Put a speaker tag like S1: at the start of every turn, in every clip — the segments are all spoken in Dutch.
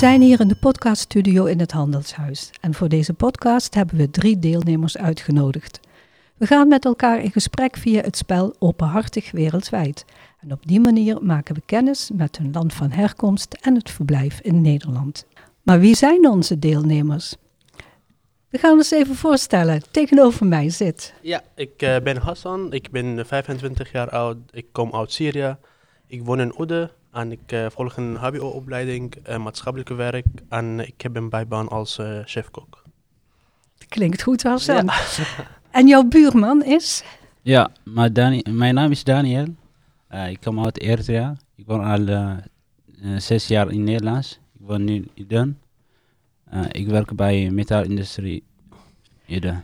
S1: zijn hier in de podcaststudio in het Handelshuis. En voor deze podcast hebben we drie deelnemers uitgenodigd. We gaan met elkaar in gesprek via het spel Openhartig Wereldwijd. En op die manier maken we kennis met hun land van herkomst en het verblijf in Nederland. Maar wie zijn onze deelnemers? We gaan ons even voorstellen. Tegenover mij zit.
S2: Ja, ik uh, ben Hassan. Ik ben 25 jaar oud. Ik kom uit Syrië. Ik woon in Oede en ik uh, volg een HBO-opleiding uh, maatschappelijke werk. En ik heb een bijbaan als chefkok.
S1: Klinkt goed, Hassan. Ja. en jouw buurman is?
S3: Ja, maar Dani mijn naam is Daniel. ik kom uit Eritrea. Ik woon al zes jaar in Nederland. Ik woon nu in Uden. Uh, ik werk bij metaalindustrie Ede.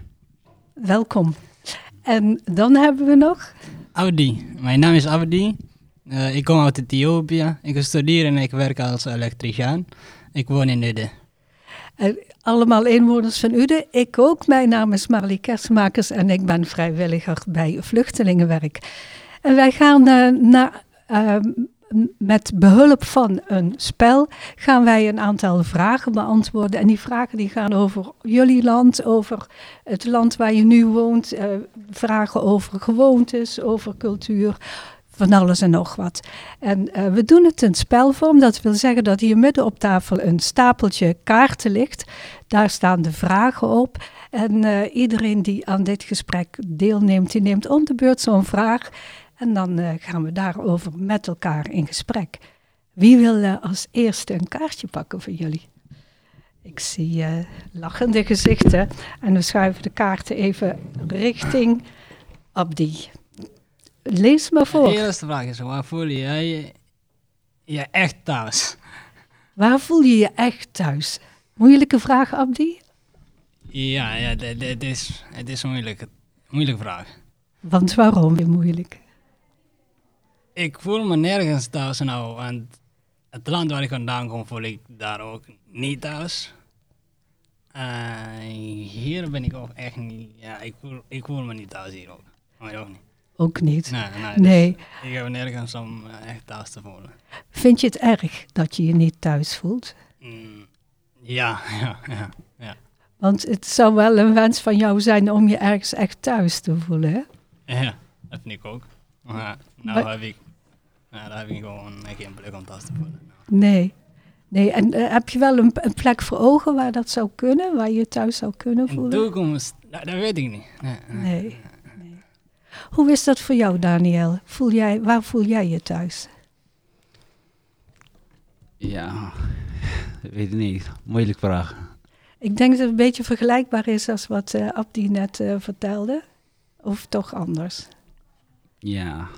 S1: Welkom. En dan hebben we nog...
S4: Abdi. Mijn naam is Abdi. Uh, ik kom uit Ethiopië. Ik studeer en ik werk als elektricien. Ik woon in.
S1: Uh, allemaal inwoners van Uden. Ik ook. Mijn naam is Marlie Kersmakers en ik ben vrijwilliger bij Vluchtelingenwerk. En wij gaan naar ehm, met behulp van een spel gaan wij een aantal vragen beantwoorden. En die vragen die gaan over jullie land, over het land waar je nu woont, uh, vragen over gewoontes, over cultuur, van alles en nog wat. En uh, we doen het in spelvorm. Dat wil zeggen dat hier midden op tafel een stapeltje kaarten ligt. Daar staan de vragen op. En uh, iedereen die aan dit gesprek deelneemt, die neemt om de beurt zo'n vraag. En dan uh, gaan we daarover met elkaar in gesprek. Wie wil als eerste een kaartje pakken voor jullie? Ik zie lachende gezichten. En we schuiven de kaarten even richting Abdi. Lees maar voor.
S4: De eerste vraag is, waar voel je je, je echt thuis?
S1: Waar voel je je echt thuis? Moeilijke vraag, Abdi?
S4: Ja, ja het is, het is een moeilijke, moeilijke vraag.
S1: Want waarom moeilijk?
S4: ik voel me nergens thuis nou. En het land waar ik vandaan kom, voel ik daar ook niet thuis. Uh, hier ben ik ook echt niet. Ja, ik voel, ik voel me niet thuis hier ook. Maar ook niet.
S1: Ook niet?
S4: Nee. nee,
S1: dus nee.
S4: ik heb nergens om uh, echt thuis te voelen.
S1: Vind je het erg dat je je niet thuis voelt?
S4: Mm, ja, ja, ja, ja.
S1: Want het zou wel een wens van jou zijn om je ergens echt thuis te voelen, hè?
S4: Ja, dat vind ik ook. Maar, nou maar, heb ik ja, daar heb ik gewoon geen plek om thuis te voelen.
S1: Nee. Nee, en uh, heb je wel een, een, plek voor ogen waar dat zou kunnen, waar je thuis zou kunnen voelen?
S4: In de toekomst, dat, dat weet ik niet. Nee,
S1: nee. nee, Hoe is dat voor jou, Daniel? Voel jij, waar voel jij je thuis?
S3: Ja, weet ik niet. Moeilijk vraag.
S1: Ik denk dat het een beetje vergelijkbaar is als wat uh, Abdi net uh, vertelde. Of toch anders?
S3: Ja,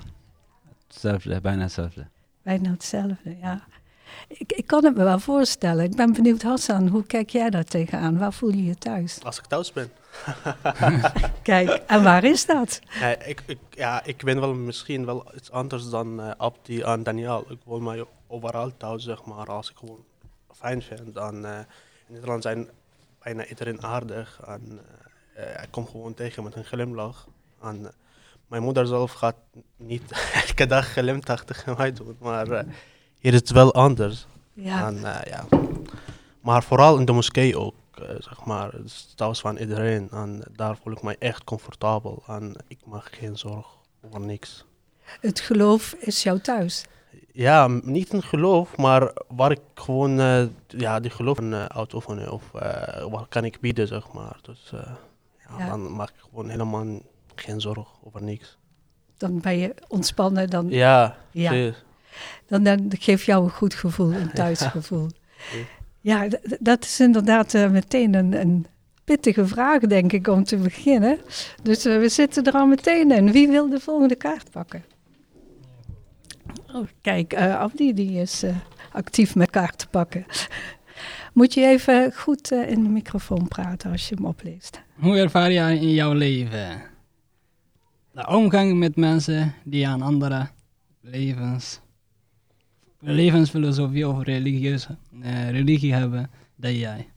S3: hetzelfde, bijna hetzelfde.
S1: Bijna hetzelfde, ja. Ik, ik kan het me wel voorstellen. Ik ben benieuwd, Hassan, hoe kijk jij daar tegenaan? Waar voel je je thuis?
S2: Als ik thuis ben.
S1: Kijk, en waar is dat?
S2: Ja, ik, ik, ja, ik ben wel misschien wel iets anders dan uh, Abdi en Daniel. Ik voel mij overal thuis, zeg maar. Als ik gewoon fijn vind, dan uh, in Nederland zijn bijna iedereen aardig. En ik kom gewoon tegen met een glimlach. En, mijn moeder zelf gaat niet elke dag glimlach tegen mij doen, maar hier is het wel anders.
S1: Ja.
S2: En, ja. Maar vooral in de moskee ook, zeg maar. Het is thuis van iedereen en daar voel ik mij echt comfortabel en ik maak geen zorgen over niks.
S1: Het geloof is jouw thuis?
S2: Ja, niet een geloof, maar waar ik gewoon ja, die geloof uh, uitoefenen of wat kan ik bieden, zeg maar. Dus ja, ja. dan maak ik gewoon helemaal geen zorg over niks.
S1: Dan ben je ontspannen. Dan,
S2: ja, ja.
S1: Dan, dan geeft jou een goed gevoel, een thuisgevoel. Ja, ja dat is inderdaad uh, meteen een, een, pittige vraag, denk ik, om te beginnen. Dus uh, we zitten er al meteen in. Wie wil de volgende kaart pakken? Oh, kijk, uh, Abdi die is actief met kaarten pakken. Moet je even goed in de microfoon praten als je hem opleest.
S4: Hoe ervaar je in jouw leven de omgang met mensen die aan andere levens, levensfilosofie of religieuze, uh, religie hebben dan jij?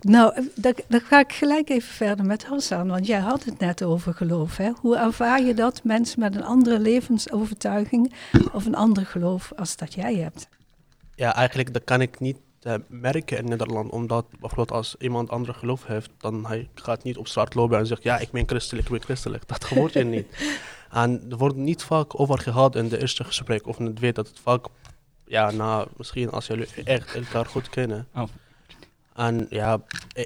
S1: Nou, dan ga ik gelijk even verder met Hassan, want jij had het net over geloof. Hè? Hoe ervaar je dat mensen met een andere levensovertuiging of een ander geloof als dat jij hebt?
S2: Ja, eigenlijk dat kan ik niet eh, merken in Nederland. Omdat bijvoorbeeld als iemand andere geloof heeft, dan hij gaat niet op straat lopen en zegt ja, ik ben christelijk, ik ben christelijk. Dat gebeurt je niet. En er wordt niet vaak over gehad in de eerste gesprek. Of het weet dat het vaak, ja, na, misschien als jullie echt elkaar goed kennen.
S4: Oh.
S2: En ja,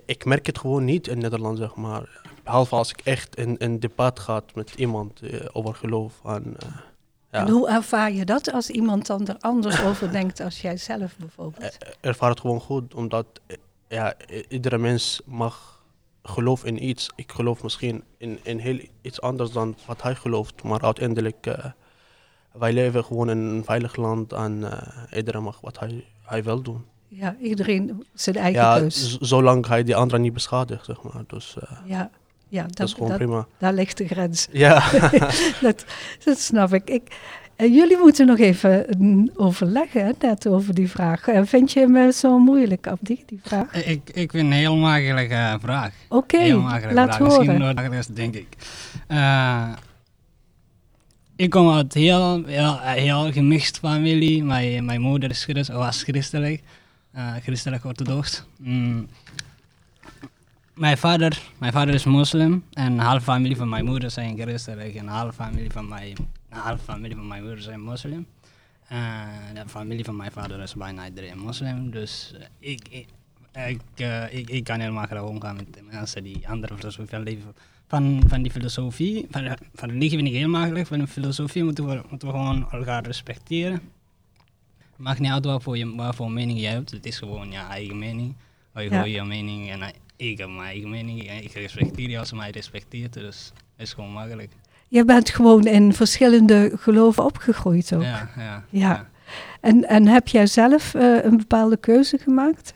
S2: ik merk het gewoon niet in Nederland, zeg maar. Behalve als ik echt in een debat ga met iemand eh, over geloof. En, eh, ja.
S1: En hoe ervaar je dat als iemand dan er anders over denkt als jij zelf bijvoorbeeld?
S2: Eh, ervaar het gewoon goed, omdat ja, iedere mens mag geloof in iets. Ik geloof misschien in, in heel iets anders dan wat hij gelooft, maar uiteindelijk eh, wij leven gewoon in een veilig land en eh iedereen mag wat hij, hij wil doen.
S1: Ja, iedereen zijn eigen
S2: Ja,
S1: keus.
S2: zolang hij die andere niet beschadigt, zeg maar. Dus eh,
S1: Ja, ja
S2: dat,
S1: dat,
S2: is gewoon
S1: dat-
S2: prima.
S1: daar ligt de grens.
S2: Ja,
S1: dat, dat snap ik. ik eh, jullie moeten nog even mm, overleggen, hè, net over die vraag. Vind je hem zo moeilijk, Abdi, die vraag?
S4: Ik, ik vind een heel makkelijke vraag.
S1: Oké,
S4: heel makkelijke
S1: laat
S4: vraag. Misschien
S1: horen.
S4: de rest, denk ik. Eh, ik kom uit heel, heel, heel gemixt familie. Mijn, mijn moeder is christ, was christelijk, eh, christelijk orthodox. Mm. Mijn, vader, mijn vader is moslim en half familie van mijn moeder zijn christelijk en half familie van mijn, half familie van mijn moeder zijn moslim. Eh, de familie van mijn vader is bijna iedereen moslim, dus eh, ik, ik, ik, ik, kan helemaal graag omgaan met de mensen die andere van leven. Van, van die filosofie, van, van religie vind ik heel makkelijk. Van de filosofie moeten we, moeten we gewoon elkaar respecteren. Maakt niet uit waarvoor, je, waarvoor mening je hebt. Het is gewoon je eigen mening. Wij
S1: Ja.
S4: gooien je mening en hij- ik heb mijn eigen mening. En ik respecteer je als je mij respecteert. Dus het is gewoon makkelijk.
S1: Je bent gewoon in verschillende geloven opgegroeid ook.
S4: Ja, ja,
S1: Ja. En, en heb jij zelf eh, een bepaalde keuze gemaakt?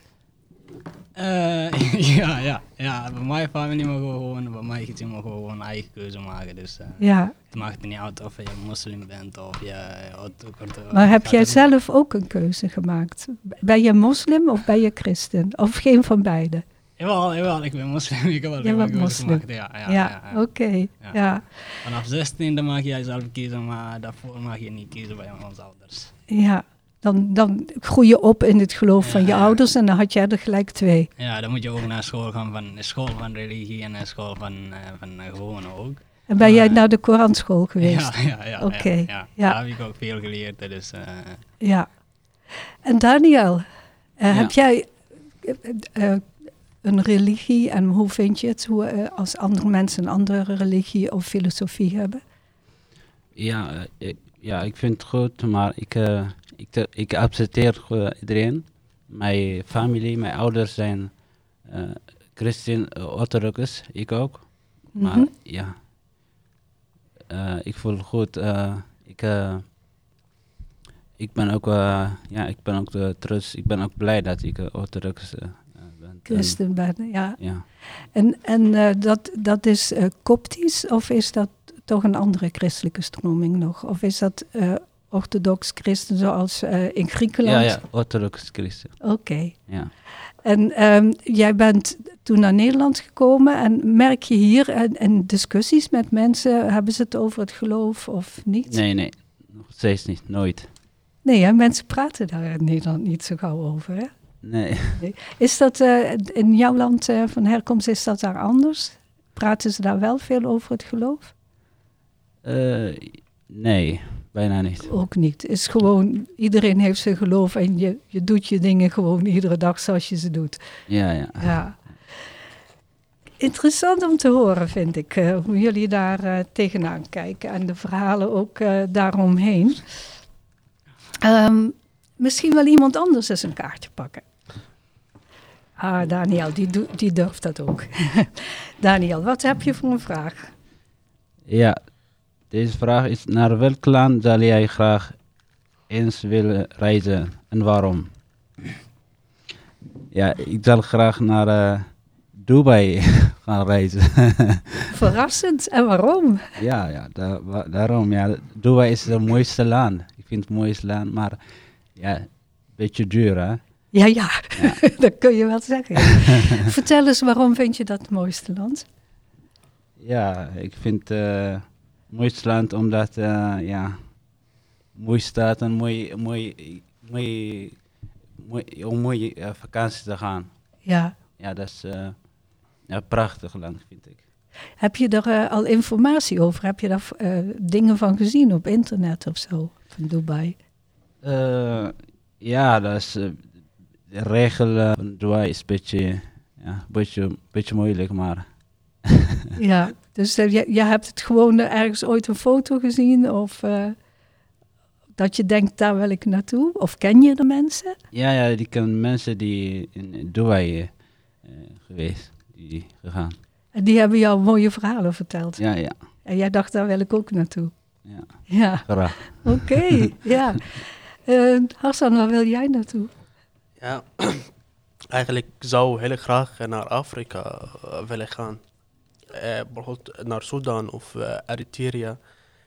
S4: Eh, ja, ja, ja. Bij mijn familie mogen we gewoon, bij mijn gezin we gewoon eigen keuze maken. Dus eh,
S1: Ja,
S4: het maakt niet uit of je moslim bent of je... eh,
S1: maar heb jij zelf ook een keuze gemaakt? Ben je moslim of ben je christen? Of geen van beide?
S4: Jawel, jawel, ik ben moslim. Ik heb wel een keuze
S1: moslim.
S4: gemaakt, Ja, ja,
S1: Ja, oké.
S4: Ja.
S1: Ja.
S4: Vanaf 16 dan mag jij zelf kiezen, maar daarvoor mag je niet kiezen bij onze ouders.
S1: Ja, dan, dan groei je op in het geloof van je ouders en dan had jij er gelijk twee.
S4: Ja, dan moet je ook naar school gaan van school van religie en naar school van, eh, van eh, gewone ook.
S1: En ben jij
S4: Ah.
S1: naar de Koranschool geweest?
S4: Ja, ja, ja.
S1: Oké,
S4: Ja, ja.
S1: ja.
S4: Daar heb ik ook veel geleerd. Dus, eh,
S1: Ja. En Daniel, eh,
S3: Ja.
S1: heb jij eh, eh, een religie en hoe vind je het hoe, eh, als andere mensen een andere religie of filosofie hebben?
S3: Ja, eh, ik, ja, ik vind het goed, maar ik, eh, ik, te- ik accepteer eh, iedereen. Mijn familie, mijn ouders zijn eh christen, eh, orthodox, ik ook. Maar
S1: Mhm.
S3: ja, Eh, ik voel goed. eh, ik, eh, ik ben ook, eh, ja, ik ben ook de trots. Ik ben ook blij dat ik eh, orthodox eh, eh, ben. En,
S1: Christen ben, ja.
S3: ja.
S1: En, en eh, dat, dat is eh koptisch of is dat toch een andere christelijke stroming nog? Of is dat eh, orthodox christen zoals eh, in Griekenland?
S3: ja, ja, orthodox christen.
S1: Oké.
S3: Ja.
S1: En ehm, jij bent toen naar Nederland gekomen en merk je hier in, in discussies met mensen, hebben ze het over het geloof of niet?
S3: Nee, nee, nog steeds niet, nooit.
S1: Nee, hè, mensen praten daar in Nederland niet zo gauw over. Hè?
S3: Nee.
S1: Is dat eh, in jouw land eh, van herkomst, is dat daar anders? Praten ze daar wel veel over het geloof?
S3: Eh, nee, bijna niet.
S1: Ook niet. Is gewoon, iedereen heeft zijn geloof en je, je doet je dingen gewoon iedere dag zoals je ze doet.
S3: Ja, ja.
S1: Ja. Interessant om te horen, vind ik, eh, hoe jullie daar eh, tegenaan kijken en de verhalen ook eh, daaromheen. Ehm, misschien wel iemand anders eens een kaartje pakken. Ah, Daniel, die, die durft dat ook. Daniel, wat heb je voor een vraag?
S3: Ja, deze vraag is: naar welk land zou jij graag eens willen reizen en waarom? Ja, ik zal graag naar eh, Dubai gaan reizen.
S1: Verrassend, en waarom?
S3: ja, ja daarom. Ja, Dubai is het mooiste land. Ik vind het mooiste land, maar ja, een beetje duur hè.
S1: Ja, ja, dat kun je wel zeggen. Vertel eens, waarom vind je dat het mooiste land?
S3: Ja, ik vind eh, het mooiste land omdat, eh, ja, mooi staat en mooi, mooi, mooi mooi, om mooie eh, vakantie te gaan.
S1: Ja.
S3: Ja, dat is eh ja, prachtig land, vind ik.
S1: Heb je er al informatie over? Heb je daar dingen van gezien op internet of zo? Van Dubai?
S3: Ja, dat is, de regel van Dubai is een beetje, ja, beetje, beetje moeilijk, maar
S1: Ja, dus eh, je, je hebt het gewoon eh, ergens ooit een foto gezien of eh, dat je denkt, daar wil ik naartoe? Of ken je de mensen?
S3: ja, ja, die kan mensen die in Dubai eh, eh, geweest, die gegaan.
S1: En die hebben jou mooie verhalen verteld.
S3: Ja, ja,
S1: En jij dacht, daar wil ik ook naartoe.
S3: ja,
S1: Ja,
S3: graag.
S1: oké. ja. Eh, Hassan, waar wil jij naartoe?
S2: Ja, eigenlijk zou ik heel graag naar Afrika willen gaan. Eh, bijvoorbeeld naar Sudan of eh, Eritrea.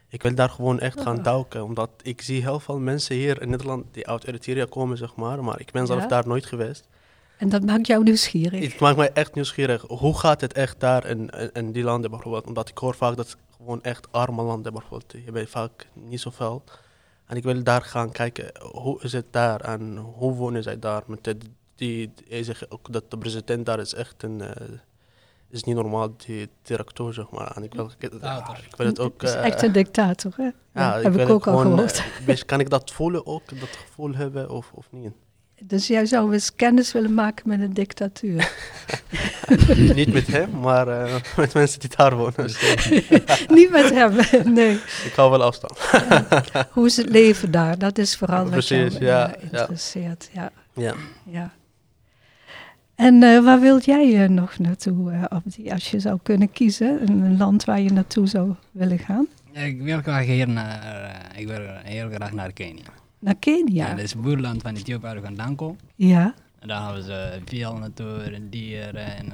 S2: Ik wil daar gewoon echt gaan duiken, omdat ik zie heel veel mensen hier in Nederland die uit Eritrea komen, zeg maar. Maar ik ben zelf
S1: Ja?
S2: daar nooit geweest.
S1: En dat maakt jou nieuwsgierig.
S2: Het maakt mij echt nieuwsgierig. Hoe gaat het echt daar in, in, in die landen bijvoorbeeld? Omdat ik hoor vaak dat het gewoon echt arme landen bijvoorbeeld. Je bent vaak niet zoveel. En ik wil daar gaan kijken, hoe is het daar en hoe wonen zij daar? Met de, die, die ook dat de president daar is echt een, eh, is niet normaal, die directeur zeg maar. En ik wil, ik wil het ook...
S1: is
S2: eh,
S1: echt een dictator, hè?
S2: ja,
S1: heb ik ook al
S2: gewoon,
S1: gehoord.
S2: eh, kan ik dat voelen ook, dat gevoel hebben of, of niet?
S1: Dus jij zou eens kennis willen maken met een dictatuur.
S2: niet met hem, maar eh, met mensen die daar wonen.
S1: Niet met hem, nee.
S2: ik hou wel afstand.
S1: Hoe is het leven daar? Dat is vooral wat jou
S2: ja.
S1: interesseert. Ja.
S2: Ja.
S1: Ja. En eh, waar wilt jij eh, nog naartoe, eh, Abdi, als je zou kunnen kiezen? Een, land waar je naartoe zou willen gaan?
S4: Ik wil graag hier naar, ik wil heel graag naar Kenia.
S1: Naar Kenia?
S4: Ja, dat is het buurland van Ethiopië waar ik vandaan kom.
S1: Ja,
S4: En daar hebben ze veel natuur en dieren. En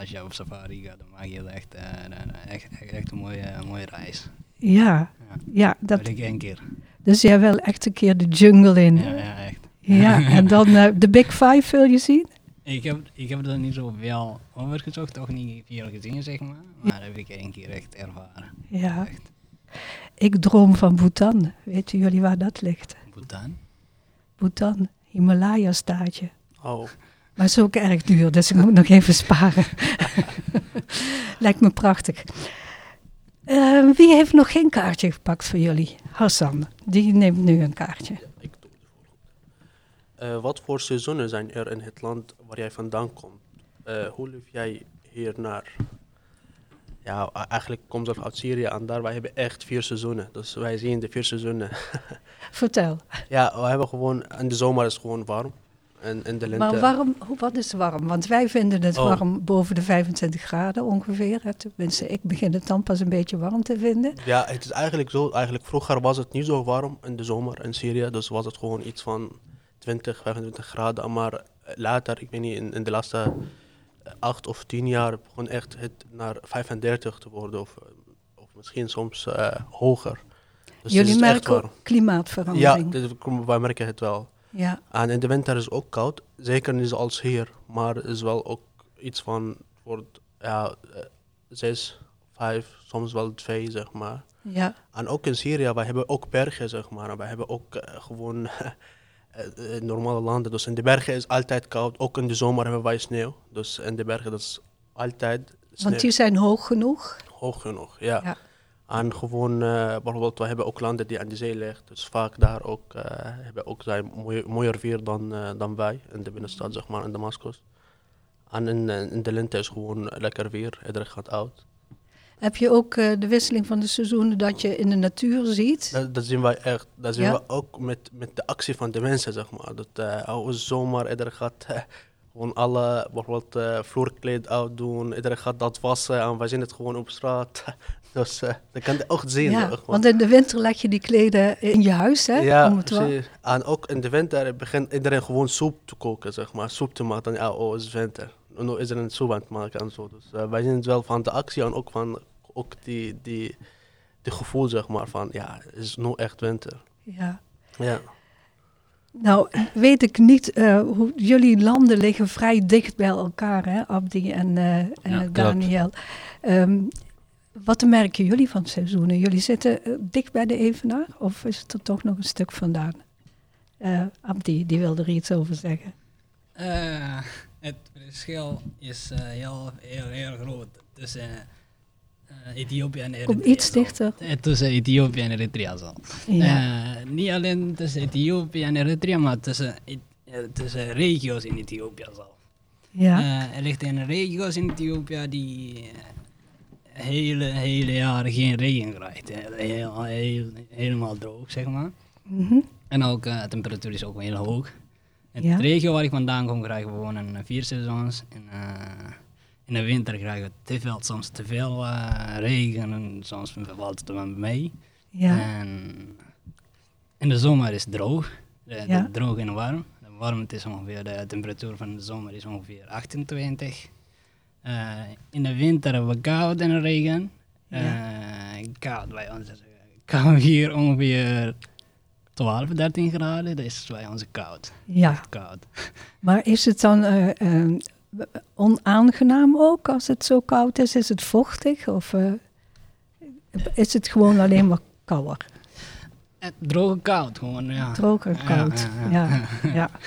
S4: als je op safari gaat, dan maak je echt, een- echt, echt, echt een mooie, mooie reis.
S1: ja,
S4: Ja,
S1: ja.
S4: dat
S1: Dat,
S4: wil ik één keer.
S1: dus jij wil echt een keer de jungle in.
S4: Ja, ja, echt.
S1: Ja, en dan de Big Five wil je zien?
S4: Ik heb, ik heb er niet zoveel over gezocht, toch niet veel gezien, zeg maar. Maar dat heb ik één keer echt ervaren.
S1: Ja.
S4: Echt.
S1: Ik droom van Bhutan. Weten jullie waar dat ligt?
S4: Bhutan.
S1: Bhutan, Himalaya-staatje.
S2: Oh,
S1: Maar het is ook erg duur, dus ik moet nog even sparen. Lijkt me prachtig. Eh, wie heeft nog geen kaartje gepakt voor jullie? Hassan, die neemt nu een kaartje.
S2: Eh, wat voor seizoenen zijn er in het land waar jij vandaan komt? Eh, hoe leef jij hier naar? Ja, eigenlijk komt het uit Syrië en daar wij hebben echt vier seizoenen. Dus wij zien de vier seizoenen.
S1: Vertel.
S2: ja, we hebben gewoon, in de zomer is het gewoon warm. En in de lente...
S1: Maar warm, hoe- wat is warm? Want wij vinden het
S2: Oh.
S1: warm boven de 25 graden ongeveer. Tenminste, ik begin het dan pas een beetje warm te vinden.
S2: Ja, het is eigenlijk zo. Eigenlijk vroeger was het niet zo warm in de zomer in Syrië. Dus was het gewoon iets van 20, 25 graden. Maar later, ik weet niet, in, in de laatste eh, acht of tien jaar begon echt het naar 35 te worden. Of, eh, of misschien soms eh, hoger. Dus
S1: jullie merken ook.
S2: Ja,
S1: klimaatverandering.
S2: dit- wij merken het wel.
S1: Ja,
S2: En in de winter is het ook koud. Zeker niet zoals hier. Maar het is wel ook iets van voor ja, zes, vijf, soms wel twee, zeg maar.
S1: ja,
S2: En ook in Syrië, wij hebben ook bergen, zeg maar. Wij hebben ook gewoon eh, eh, normale landen. Dus in de bergen is altijd koud. Ook in de zomer hebben wij sneeuw. Dus in de bergen dat is altijd sneeuw.
S1: want die zijn hoog genoeg.
S2: Hoog genoeg, ja.
S1: Ja.
S2: En gewoon, eh, bijvoorbeeld, we hebben ook landen die aan de zee liggen. Dus vaak daar ook, eh, hebben ook zijn mooi, mooier weer dan, dan wij in de binnenstad, zeg maar, in Damascus. En in, in de lente is gewoon lekker weer. Iedereen gaat uit.
S1: Heb je ook eh, de wisseling van de seizoenen dat je in de natuur ziet?
S2: Dat, dat zien wij echt. Dat zien
S1: Ja?
S2: we ook met, met de actie van de mensen, zeg maar. Dat uh, oh, zomaar, iedereen gaat eh, gewoon alle bijvoorbeeld vloerkleed uitdoen. Iedereen gaat dat wassen en wij zien het gewoon op straat. dus dat kan je ook zien.
S1: ja,
S2: zeg maar.
S1: want in de winter leg je die kleden in je huis, hè?
S2: Ja,
S1: om het
S2: precies. En ook in de winter begint iedereen gewoon soep te koken, zeg maar. Soep te maken. Ja, oh, het is winter. En nu is er een soep aan het maken en zo. Dus eh, wij zien het wel van de actie en ook van ook die, die, die gevoel, zeg maar, van ja, het is nu echt winter.
S1: ja.
S2: Ja.
S1: Nou, weet ik niet uh, hoe jullie landen liggen vrij dicht bij elkaar, hè, Abdi en uh, ja, Daniel. Um, wat merken jullie van seizoenen? Jullie zitten uh, dicht bij de Evenaar of is het er toch nog een stuk vandaan? Eh, Abdi, die wilde er iets over zeggen.
S4: Het verschil is eh, heel, heel, heel groot tussen eh, Ethiopië en Eritrea.
S1: Kom iets
S4: zelf.
S1: dichter.
S4: Eh, Tussen Ethiopië en Eritrea.
S1: Ja.
S4: Eh, niet alleen tussen Ethiopië en Eritrea, maar tussen, tussen regio's in Ethiopië zelf.
S1: ja.
S4: Er ligt een regio's in Ethiopië die hele, hele jaren geen regen krijgt. Heel, heel, helemaal droog, zeg maar.
S1: Mhm.
S4: En ook de temperatuur is ook heel hoog. In
S1: Ja.
S4: de regio waar ik vandaan kom krijgen we gewoon een vier seizoens. In, eh, in de winter krijgen we te veel, soms te veel eh, regen en soms valt het er mee.
S1: ja.
S4: En in de zomer is het droog. De, de
S1: Ja.
S4: droog en warm. De warmte is ongeveer, de temperatuur van de zomer is ongeveer 28. Eh, in de winter hebben we koud en regen. Eh, koud bij ons koud hier ongeveer 12, 13 graden. Dat is bij ons koud.
S1: ja.
S4: Echt koud.
S1: Maar is het dan eh, eh, onaangenaam ook als het zo koud is? Is het vochtig of eh, is het gewoon alleen maar kouder?
S4: Droge koud gewoon, ja.
S1: Droger
S4: Ja,
S1: koud.
S4: ja,
S1: Ja, ja.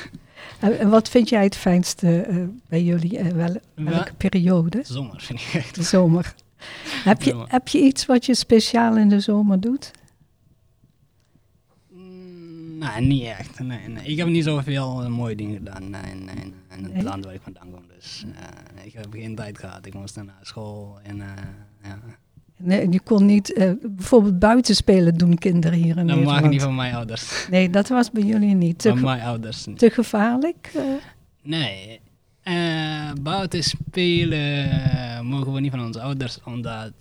S1: En, en wat vind jij het fijnste bij jullie? wel, welke periode?
S4: Zomer vind ik echt.
S1: Zomer. Heb je, heb je iets wat je speciaal in de zomer doet?
S4: Nee, niet echt. Nee, nee. Ik heb niet zoveel mooie dingen gedaan eh, in, het
S1: Nee?
S4: land waar ik vandaan kom. Dus eh, ik heb geen tijd gehad. Ik moest naar school en eh, ja.
S1: Nee, je kon niet eh, bijvoorbeeld buiten spelen doen kinderen hier in
S4: Dat mag niet van mijn ouders.
S1: Nee, dat was bij jullie niet. Te,
S4: Van mijn ouders niet.
S1: te gevaarlijk?
S4: Nee. Buiten spelen eh, mogen we niet van onze ouders, omdat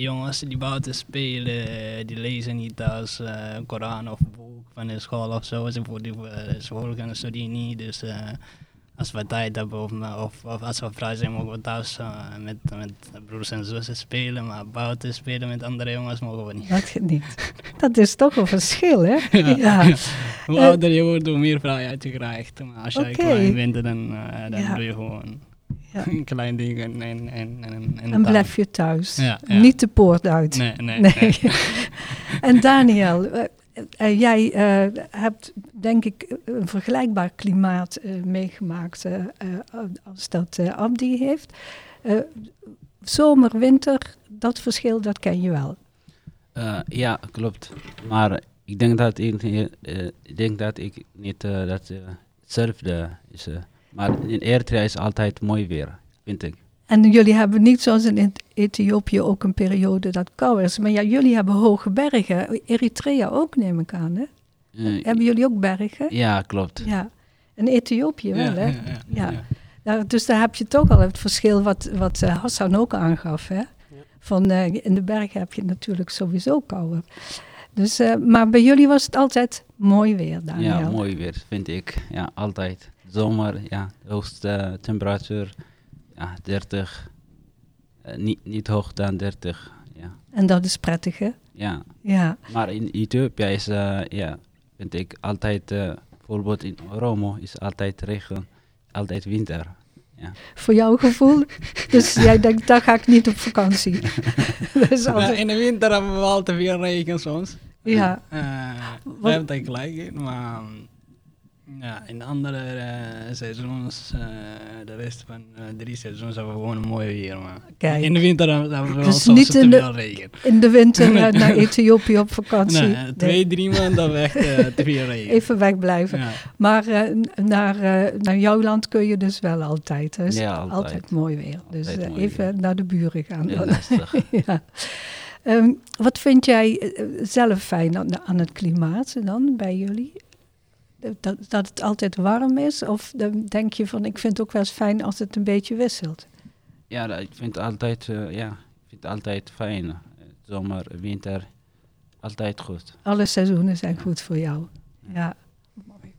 S4: jongens die buiten spelen, die lezen niet thuis eh Koran of boek van de school of zo. Ze, voor die, eh, studie niet, dus eh, als we tijd hebben of, of, of als we vrij zijn, mogen we thuis met, met broers en zussen spelen, maar buiten spelen met andere jongens mogen we niet.
S1: Dat niet. Dat is toch een verschil, hè? Ja.
S4: Hoe ouder je wordt, hoe meer vrijheid je krijgt. Maar als je klein bent, dan, dan
S1: Ja.
S4: doe je gewoon
S1: Ja.
S4: een klein ding en, en, en, en, en,
S1: En blijf je thuis.
S4: Ja, ja.
S1: Niet de poort uit.
S4: Nee, nee,
S1: Nee.
S4: nee.
S1: en Daniel, eh, eh, jij eh, hebt denk ik een vergelijkbaar klimaat meegemaakt als dat Abdi heeft. Zomer, winter, dat verschil, dat ken je wel.
S3: Ja, klopt. Maar ik denk dat ik, ik, denk dat ik niet dat hetzelfde is. Maar in Eritrea is altijd mooi weer, vind ik.
S1: En jullie hebben niet zoals in Eth- Ethiopië ook een periode dat koud is. Maar ja, jullie hebben hoge bergen. Eritrea ook, neem ik aan. Hè?
S3: Eh,
S1: Hebben jullie ook bergen?
S3: ja, klopt.
S1: Ja. En Ethiopië wel,
S4: Ja,
S1: hè?
S4: ja, ja,
S1: Ja.
S4: ja.
S1: Nou, dus daar heb je toch al het verschil wat, wat eh, Hassan ook aangaf. Hè? Van, eh, in de bergen heb je natuurlijk sowieso kouder. Dus, eh, maar bij jullie was het altijd mooi weer, Daniel.
S3: Ja, mooi weer, vind ik. Ja, altijd. Zomer, ja, de hoogste temperatuur, ja, 30. Eh, niet, niet hoog dan 30, ja.
S1: En dat is prettig, hè?
S3: ja.
S1: Ja.
S3: Maar in Ethiopië is, eh, ja, vind ik altijd, eh, bijvoorbeeld in Oromo is altijd regen, altijd winter. Ja.
S1: Voor jouw gevoel. dus jij denkt, daar ga ik niet op vakantie.
S4: in de winter hebben we al te veel regen soms.
S1: ja.
S4: Eh,
S1: Wat-
S4: we hebben daar gelijk in, maar ja, in de andere eh, seizoens, eh, de rest van eh, drie seizoens hebben we gewoon een mooi weer. Maar
S1: Kijk.
S4: in de winter hebben we wel
S1: Dus
S4: soms
S1: niet
S4: te
S1: in de-
S4: veel regen.
S1: In de winter naar Ethiopië op vakantie.
S4: Nee, twee, drie maanden hebben we echt eh, te veel regen.
S1: Even wegblijven.
S4: Ja.
S1: Maar eh, naar, eh, naar jouw land kun je dus wel altijd. Hè?
S3: Ja, altijd.
S1: mooi weer. Dus
S3: mooi
S1: even
S3: weer.
S1: naar de buren gaan. Dan. ja. Ehm, wat vind jij zelf fijn aan, aan het klimaat dan bij jullie? Dat, dat het altijd warm is? Of dan denk je van, ik vind het ook wel eens fijn als het een beetje wisselt?
S3: Ja, ik vind het altijd, eh, ja, ik vind het altijd fijn. Eh, Zomer, winter, altijd goed.
S1: Alle seizoenen zijn goed voor jou. Ja, mooi.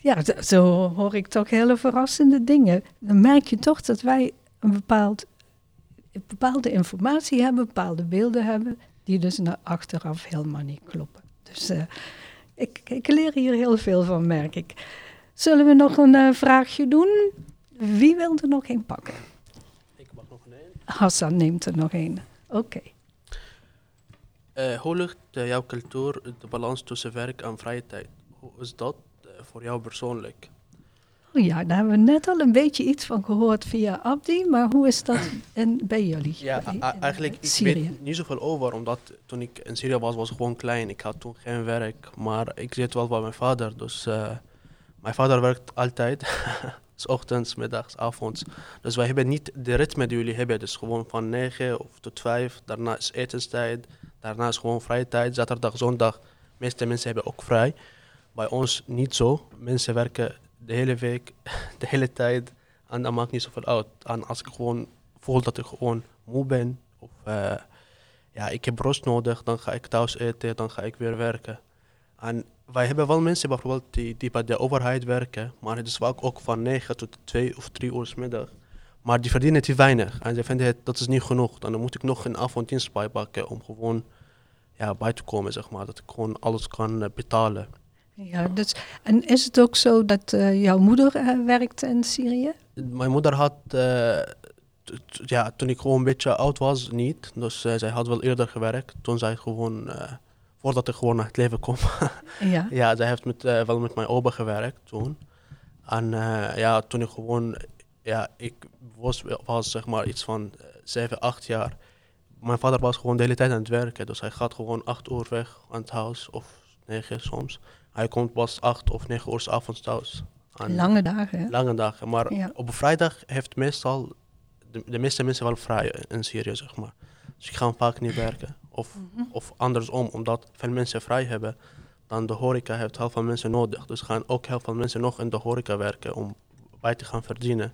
S1: Ja, zo- zo hoor ik toch hele verrassende dingen. Dan merk je toch dat wij een bepaald, bepaalde informatie hebben, bepaalde beelden hebben, die dus naar achteraf helemaal niet kloppen. Dus eh, ik, ik leer hier heel veel van, merk ik. Zullen we nog een eh, vraagje doen? Wie wil er nog een pakken?
S2: Ik mag nog een één.
S1: Hassan neemt er nog een. Oké.
S2: Eh, hoe ligt eh, jouw cultuur de balans tussen werk en vrije tijd? Hoe is dat? voor jou persoonlijk?
S1: Oh ja, daar hebben we net al een beetje iets van gehoord via Abdi, maar hoe is dat in, bij jullie?
S2: Ja,
S1: Bij-
S2: eigenlijk, ik
S1: Syrië?
S2: weet niet zoveel over, omdat toen ik in Syrië was, was ik gewoon klein. Ik had toen geen werk, maar ik zit wel bij mijn vader. Dus eh, mijn vader werkt altijd, s ochtends, middags, avonds. Dus wij hebben niet de ritme die jullie hebben, dus gewoon van 9 of tot 5. Daarna is etenstijd, daarna is gewoon vrije tijd, zaterdag, zondag. De meeste mensen hebben ook vrij. Bij ons niet zo. Mensen werken de hele week, de hele tijd. En dat maakt niet zoveel uit. En als ik gewoon voel dat ik gewoon moe ben, of eh, ja, ik heb rust nodig, dan ga ik thuis eten, dan ga ik weer werken. En wij hebben wel mensen bijvoorbeeld die, die bij de overheid werken, maar het is vaak ook van 9 tot 2 of 3 uur middag. Maar die verdienen te weinig en ze vinden het, dat is niet genoeg. Dan moet ik nog een avonddienst bijpakken om gewoon ja, bij te komen, zeg maar. Dat ik gewoon alles kan eh, betalen.
S1: Ja, dus, en is het ook zo dat eh, jouw moeder eh, werkt in Syrië?
S2: Mijn moeder had, eh, ja, toen ik gewoon een beetje oud was, niet. Dus zij had wel eerder gewerkt. Toen zij gewoon, voordat ik gewoon naar het leven kwam.
S1: Ja.
S2: ja, zij heeft met, wel met mijn opa gewerkt toen. En ja, toen ik gewoon, ja, ik was, was zeg maar iets van eh, 7, 8 jaar. Mijn vader was gewoon de hele tijd aan het werken. Dus hij gaat gewoon 8 uur weg aan het huis, of 9 soms. Hij komt pas 8 of 9 uur avonds thuis.
S1: Lange dagen, hè?
S2: Lange dagen. Maar
S1: Ja.
S2: op een vrijdag heeft meestal de, de meeste mensen wel vrij in Syrië, zeg maar. Dus ik ga vaak niet werken. Of,
S1: Mhm.
S2: of andersom, omdat veel mensen vrij hebben, dan de horeca heeft heel veel mensen nodig. Dus gaan ook heel veel mensen nog in de horeca werken om bij te gaan verdienen.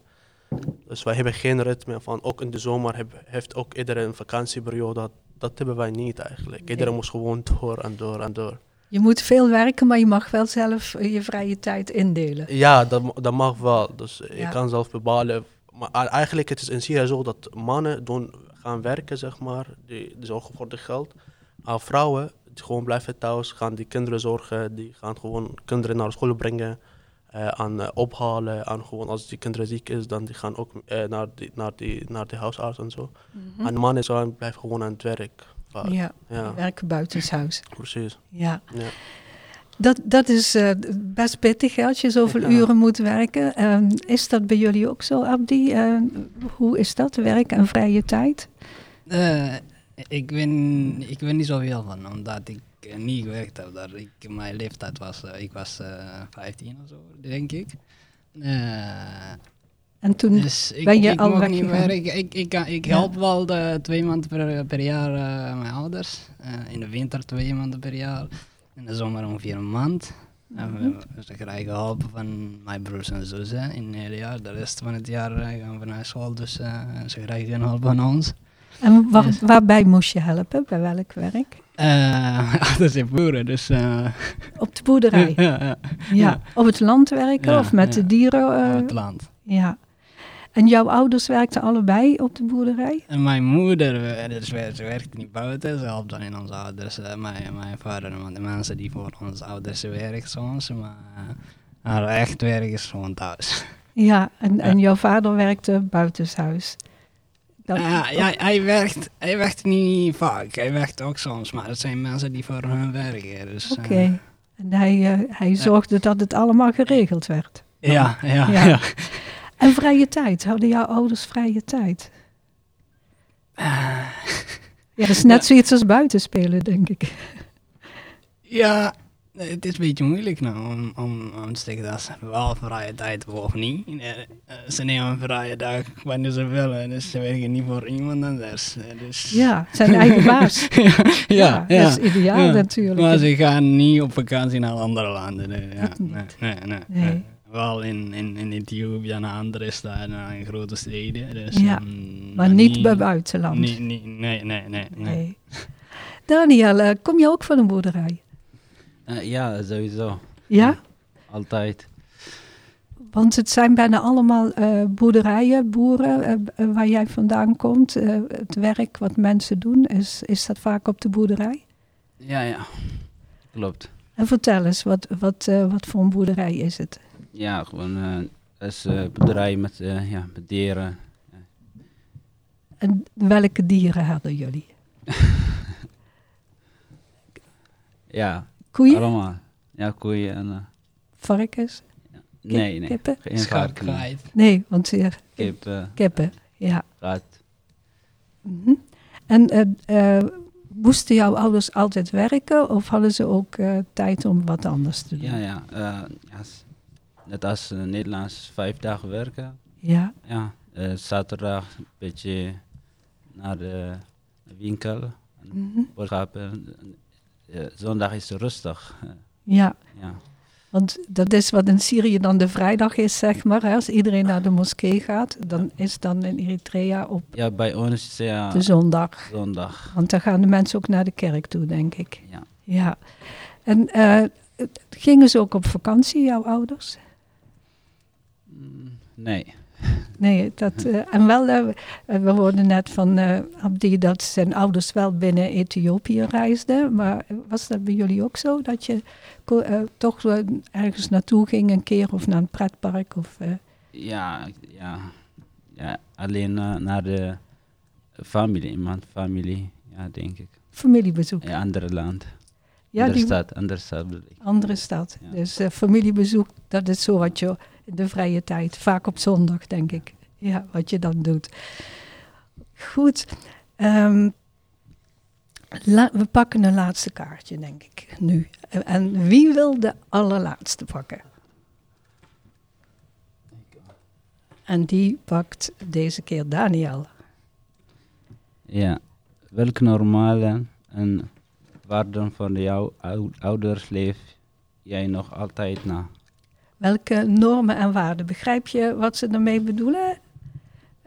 S2: Dus wij hebben geen ritme van, ook in de zomer heb, heeft ook iedereen een vakantieperiode. Dat, dat hebben wij niet eigenlijk. Iedereen
S1: Nee.
S2: moet gewoon door en door en door.
S1: Je moet veel werken, maar je mag wel zelf eh, je vrije tijd indelen.
S2: Ja, dat, dat mag wel. Dus eh,
S1: Ja.
S2: je kan zelf bepalen. Maar eigenlijk het is in Syrië zo dat mannen doen, gaan werken, zeg maar. Die, die zorgen voor de geld. Maar vrouwen die gewoon blijven thuis, gaan die kinderen zorgen. Die gaan gewoon kinderen naar school brengen. eh aan ophalen. En gewoon als die kinderen ziek is, dan die gaan ook naar, die, naar, die, naar de huisarts en zo.
S1: Mhm.
S2: En mannen zijn, blijven gewoon aan het werk. Vaak.
S1: Ja,
S2: ja,
S1: werken buitenshuis.
S2: precies.
S1: Ja.
S2: Ja.
S1: Dat, dat is eh, best pittig hè, als je zoveel
S2: Ja.
S1: uren moet werken. Ehm, is dat bij jullie ook zo, Abdi? Eh, hoe is dat, werk en vrije tijd?
S4: Eh, ik, ben, ik weet niet zoveel van, omdat ik eh, niet gewerkt heb. Dat ik, mijn leeftijd was, ik was eh 15 of zo, denk ik.
S1: En toen,
S4: dus ik,
S1: ben je
S4: ik
S1: al
S4: mag niet werken. Ik, ik, ik
S1: Ja.
S4: help wel de twee maanden per, per jaar eh, mijn ouders. Eh, in de winter twee maanden per jaar. In de zomer ongeveer een maand. En we- ze krijgen hulp van mijn broers en zussen in het hele jaar. De rest van het jaar eh, gaan we naar school, dus ze krijgen geen hulp van ons.
S1: en wa-
S4: Yes.
S1: waarbij moest je helpen? Bij welk werk?
S4: Eh ouders zijn boeren, dus...
S1: Op de boerderij?
S4: ja, ja,
S1: Ja. Op het land werken of met de dieren?
S4: op het land.
S1: ja. En jouw ouders werkten allebei op de boerderij?
S4: En mijn moeder, eh, dus ze werkt niet buiten, ze helpt dan in onze ouders. eh, mijn, mijn vader, want de mensen die voor onze ouders werken soms, maar eh, haar echt werk is gewoon thuis.
S1: Ja, en, en jouw vader werkte buitenshuis. Dat-
S4: Ja, ja, hij, werkt, hij werkt niet vaak, hij werkt ook soms, maar het zijn mensen die voor hun werken. Dus,
S1: Oké. En hij, hij zorgde dat het allemaal geregeld werd.
S4: ja, ja,
S1: Ja.
S4: ja.
S1: En vrije tijd? Hadden jouw ouders vrije tijd? Ja, dat is net zoiets als buitenspelen, denk ik.
S4: Ja, het is een beetje moeilijk nou om, om, om te zeggen dat ze wel vrije tijd hebben of niet. Eh, eh, ze nemen een vrije dag wanneer ze willen, dus ze werken niet voor iemand anders. Dus,
S1: Ja, zijn eigen baas.
S4: ja, ja,
S1: dat is ideaal
S4: ja.
S1: natuurlijk.
S4: Maar ze gaan niet op vakantie naar andere landen. ja, nee, nee, Nee. Wel in, in, in Ethiopië en andere steden, in grote steden. Dus,
S1: Ja,
S4: mm,
S1: maar niet bij buitenland.
S4: nee, nee, nee. nee.
S1: Nee. Daniel, eh, kom je ook van een boerderij?
S3: Eh, ja, sowieso.
S1: Ja?
S3: Altijd.
S1: Want het zijn bijna allemaal eh, boerderijen, boeren, waar jij vandaan komt. Eh, het werk wat mensen doen, is, is dat vaak op de boerderij?
S3: Ja, ja. Klopt.
S1: En vertel eens, wat, wat, eh, wat voor een boerderij is het?
S3: Ja, gewoon eh is eh bedrijf met, eh, ja, met dieren.
S1: En welke dieren hadden jullie?
S3: Ja,
S1: Koeien?
S3: allemaal. Ja, koeien en...
S1: varkens,
S3: Nee, nee.
S1: kippen?
S3: Geen varken. nee.
S1: want uh,
S3: Kip, eh,
S1: kippen, ja.
S3: rat.
S1: Mhm. En eh, eh, moesten jouw ouders altijd werken of hadden ze ook eh, tijd om wat anders te doen?
S3: Ja, ja. eh, ja, net als eh, Nederlands vijf dagen werken.
S1: Ja,
S3: Ja, eh, zaterdag een beetje naar de winkel. Boodschappen. Eh, zondag is rustig.
S1: ja.
S3: ja.
S1: Want dat is wat in Syrië dan de vrijdag is, zeg maar. Hè? Als iedereen naar de moskee gaat, dan is dan in Eritrea op
S3: ja, bij ons is ja,
S1: de zondag.
S3: zondag.
S1: Want dan gaan de mensen ook naar de kerk toe, denk ik.
S3: Ja.
S1: Ja. En gingen ze ook op vakantie, jouw ouders?
S3: Nee.
S1: Nee, dat, eh, en wel, eh, we hoorden net van eh, Abdi dat zijn ouders wel binnen Ethiopië reisden. Maar was dat bij jullie ook zo? Dat je toch ergens naartoe ging een keer of naar een pretpark? Of,
S3: Ja, ja. ja alleen naar de familie, iemand familie, ja, denk ik.
S1: familiebezoek?
S3: Ja, andere land.
S1: Ja,
S3: andere
S1: die
S3: stad, andere stad
S1: andere stad.
S3: Ja.
S1: Dus familiebezoek, dat is zo wat je de vrije tijd, vaak op zondag denk ik, ja, wat je dan doet. Goed. ehm, we pakken een laatste kaartje, denk ik, nu. En wie wil de allerlaatste pakken? En die pakt deze keer Daniel.
S3: Ja. Welke normale en waarden van jouw ou- ouders leef jij nog altijd na?
S1: Welke normen en waarden? Begrijp je wat ze daarmee bedoelen?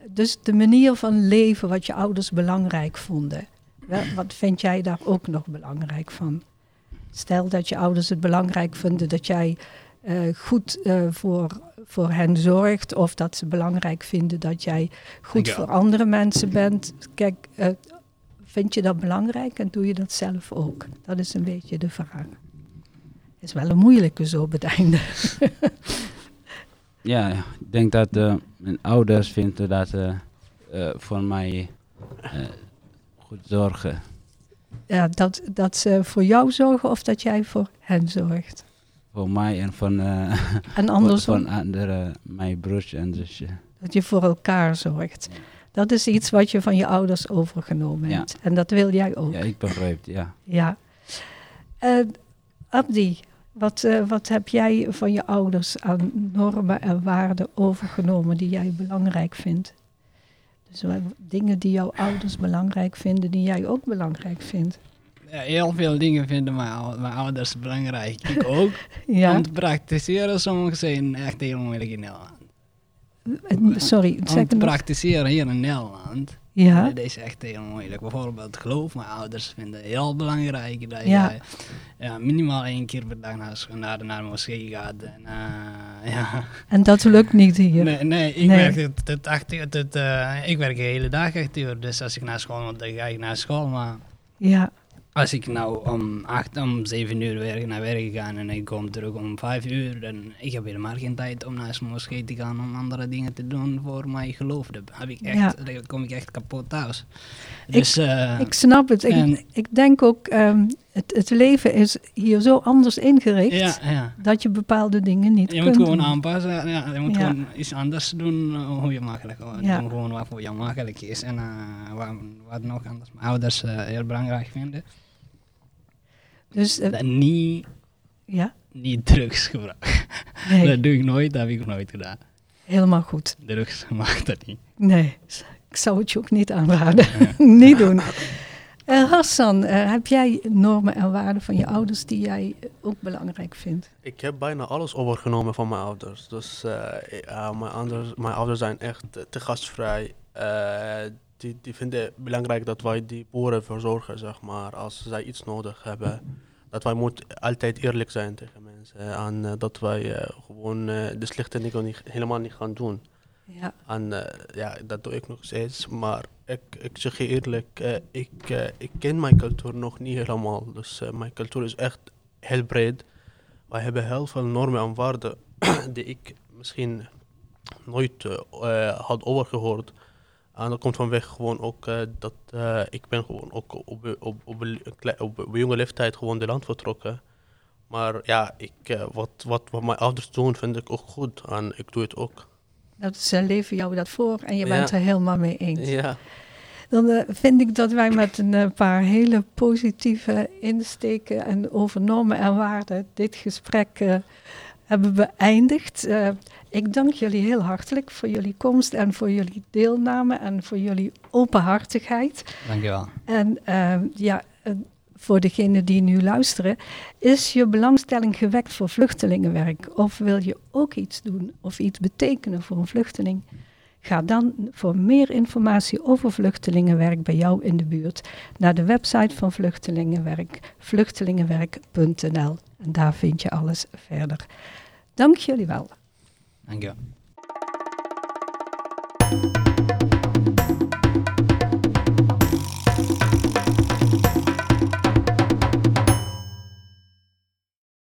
S1: Dus de manier van leven wat je ouders belangrijk vonden. Wel, Wat vind jij daar ook nog belangrijk van? Stel dat je ouders het belangrijk vinden dat jij eh, goed eh, voor, voor hen zorgt. Of dat ze belangrijk vinden dat jij goed
S4: Ja.
S1: voor andere mensen bent. Kijk, eh, vind je dat belangrijk en doe je dat zelf ook? Dat is een beetje de vraag. Is wel een moeilijke zo op het einde.
S3: Ja, ik denk dat eh, mijn ouders vinden dat eh, voor mij goed zorgen.
S1: Ja, dat, dat ze voor jou zorgen of dat jij voor hen zorgt.
S3: Voor mij en van,
S1: En andersom,
S3: van andere, mijn broertje en zusje.
S1: dat je voor elkaar zorgt. Dat is iets wat je van je ouders overgenomen
S3: Ja.
S1: hebt. En dat wil jij ook.
S3: Ja, ik begrijp, ja.
S1: Ja. Abdi, wat, eh, wat heb jij van je ouders aan normen en waarden overgenomen die jij belangrijk vindt? Dus dingen die jouw ouders belangrijk vinden, die jij ook belangrijk vindt.
S4: Ja, heel veel dingen vinden mijn, mijn ouders belangrijk. Ik ook.
S1: Ja,
S4: Om te praktiseren, sommige zijn echt heel moeilijk in Nederland.
S1: Sorry, het
S4: praktiseren hier in Nederland,
S1: Ja,
S4: dat is echt heel moeilijk. Bijvoorbeeld geloof, mijn ouders vinden het heel belangrijk dat
S1: Ja.
S4: je ja, minimaal één keer per dag naar, naar, naar de moskee gaat. En, eh, ja.
S1: en dat lukt niet hier.
S4: Nee, nee, ik
S1: Nee.
S4: werk acht uur, tot, eh, ik werk de hele dag acht uur, dus als ik naar school moet, dan ga ik naar school, maar
S1: Ja,
S4: als ik nou om acht, om zeven uur werk, naar werk ga en ik kom terug om vijf uur, dan ik heb helemaal geen tijd om naar de moskee te gaan om andere dingen te doen voor mijn geloof. Dan, heb ik echt,
S1: Ja.
S4: dan kom ik echt kapot thuis. Dus, eh,
S1: ik snap het. Ik,
S4: en-
S1: ik denk ook, ehm, het, het leven is hier zo anders ingericht
S4: ja, ja.
S1: dat je bepaalde dingen niet
S4: Je
S1: kunt
S4: moet gewoon
S1: doen.
S4: aanpassen. Ja, je moet gewoon iets anders doen eh, hoe je makkelijk.
S1: Ja.
S4: Doen gewoon wat voor jou makkelijk is. En eh, wat, wat nog anders mijn ouders heel belangrijk vinden.
S1: Dus eh,
S4: Dat niet,
S1: ja,
S4: niet drugs gebruiken.
S1: nee,
S4: Dat doe ik nooit, dat heb ik nog nooit gedaan.
S1: helemaal goed.
S4: Drugs mag dat niet.
S1: Nee, ik zou het je ook niet aanraden. niet doen. Eh, Hassan, eh, heb jij normen en waarden van je ouders die jij ook belangrijk vindt?
S2: Ik heb bijna alles overgenomen van mijn ouders. Dus eh, mijn, ouders, mijn ouders zijn echt te gastvrij. Die, die vinden het belangrijk dat wij die boeren verzorgen, zeg maar, als zij iets nodig hebben. Dat wij moeten altijd eerlijk zijn tegen mensen. En eh, dat wij eh, gewoon eh, de slechte dingen niet, helemaal niet gaan doen.
S1: Ja,
S2: En ja, dat doe ik nog steeds. Maar ik, ik zeg je eerlijk, ik, ik ken mijn cultuur nog niet helemaal. Dus mijn cultuur is echt heel breed. Wij hebben heel veel normen en waarden die ik misschien nooit had overgehoord. En dat komt vanwege gewoon ook eh, dat eh, ik ben gewoon ook op, op, op, op, jonge leeftijd gewoon de land vertrokken. Maar ja, ik, eh, wat, wat, wat mijn ouders doen, vind ik ook goed. En ik doe het ook.
S1: Dat ze leven jou dat voor en je
S2: Ja.
S1: bent er helemaal mee eens.
S2: Ja,
S1: Dan vind ik dat wij met een paar hele positieve insteken en over normen en waarden dit gesprek hebben beëindigd. Eh, ik dank jullie heel hartelijk voor jullie komst en voor jullie deelname en voor jullie openhartigheid.
S4: Dankjewel.
S1: En eh, ja, eh, voor degenen die nu luisteren, is je belangstelling gewekt voor vluchtelingenwerk? Of wil je ook iets doen of iets betekenen voor een vluchteling? Ga dan voor meer informatie over vluchtelingenwerk bij jou in de buurt naar de website van Vluchtelingenwerk, vluchtelingenwerk.nl. En daar vind je alles verder. Dank jullie wel.
S4: Dankjewel.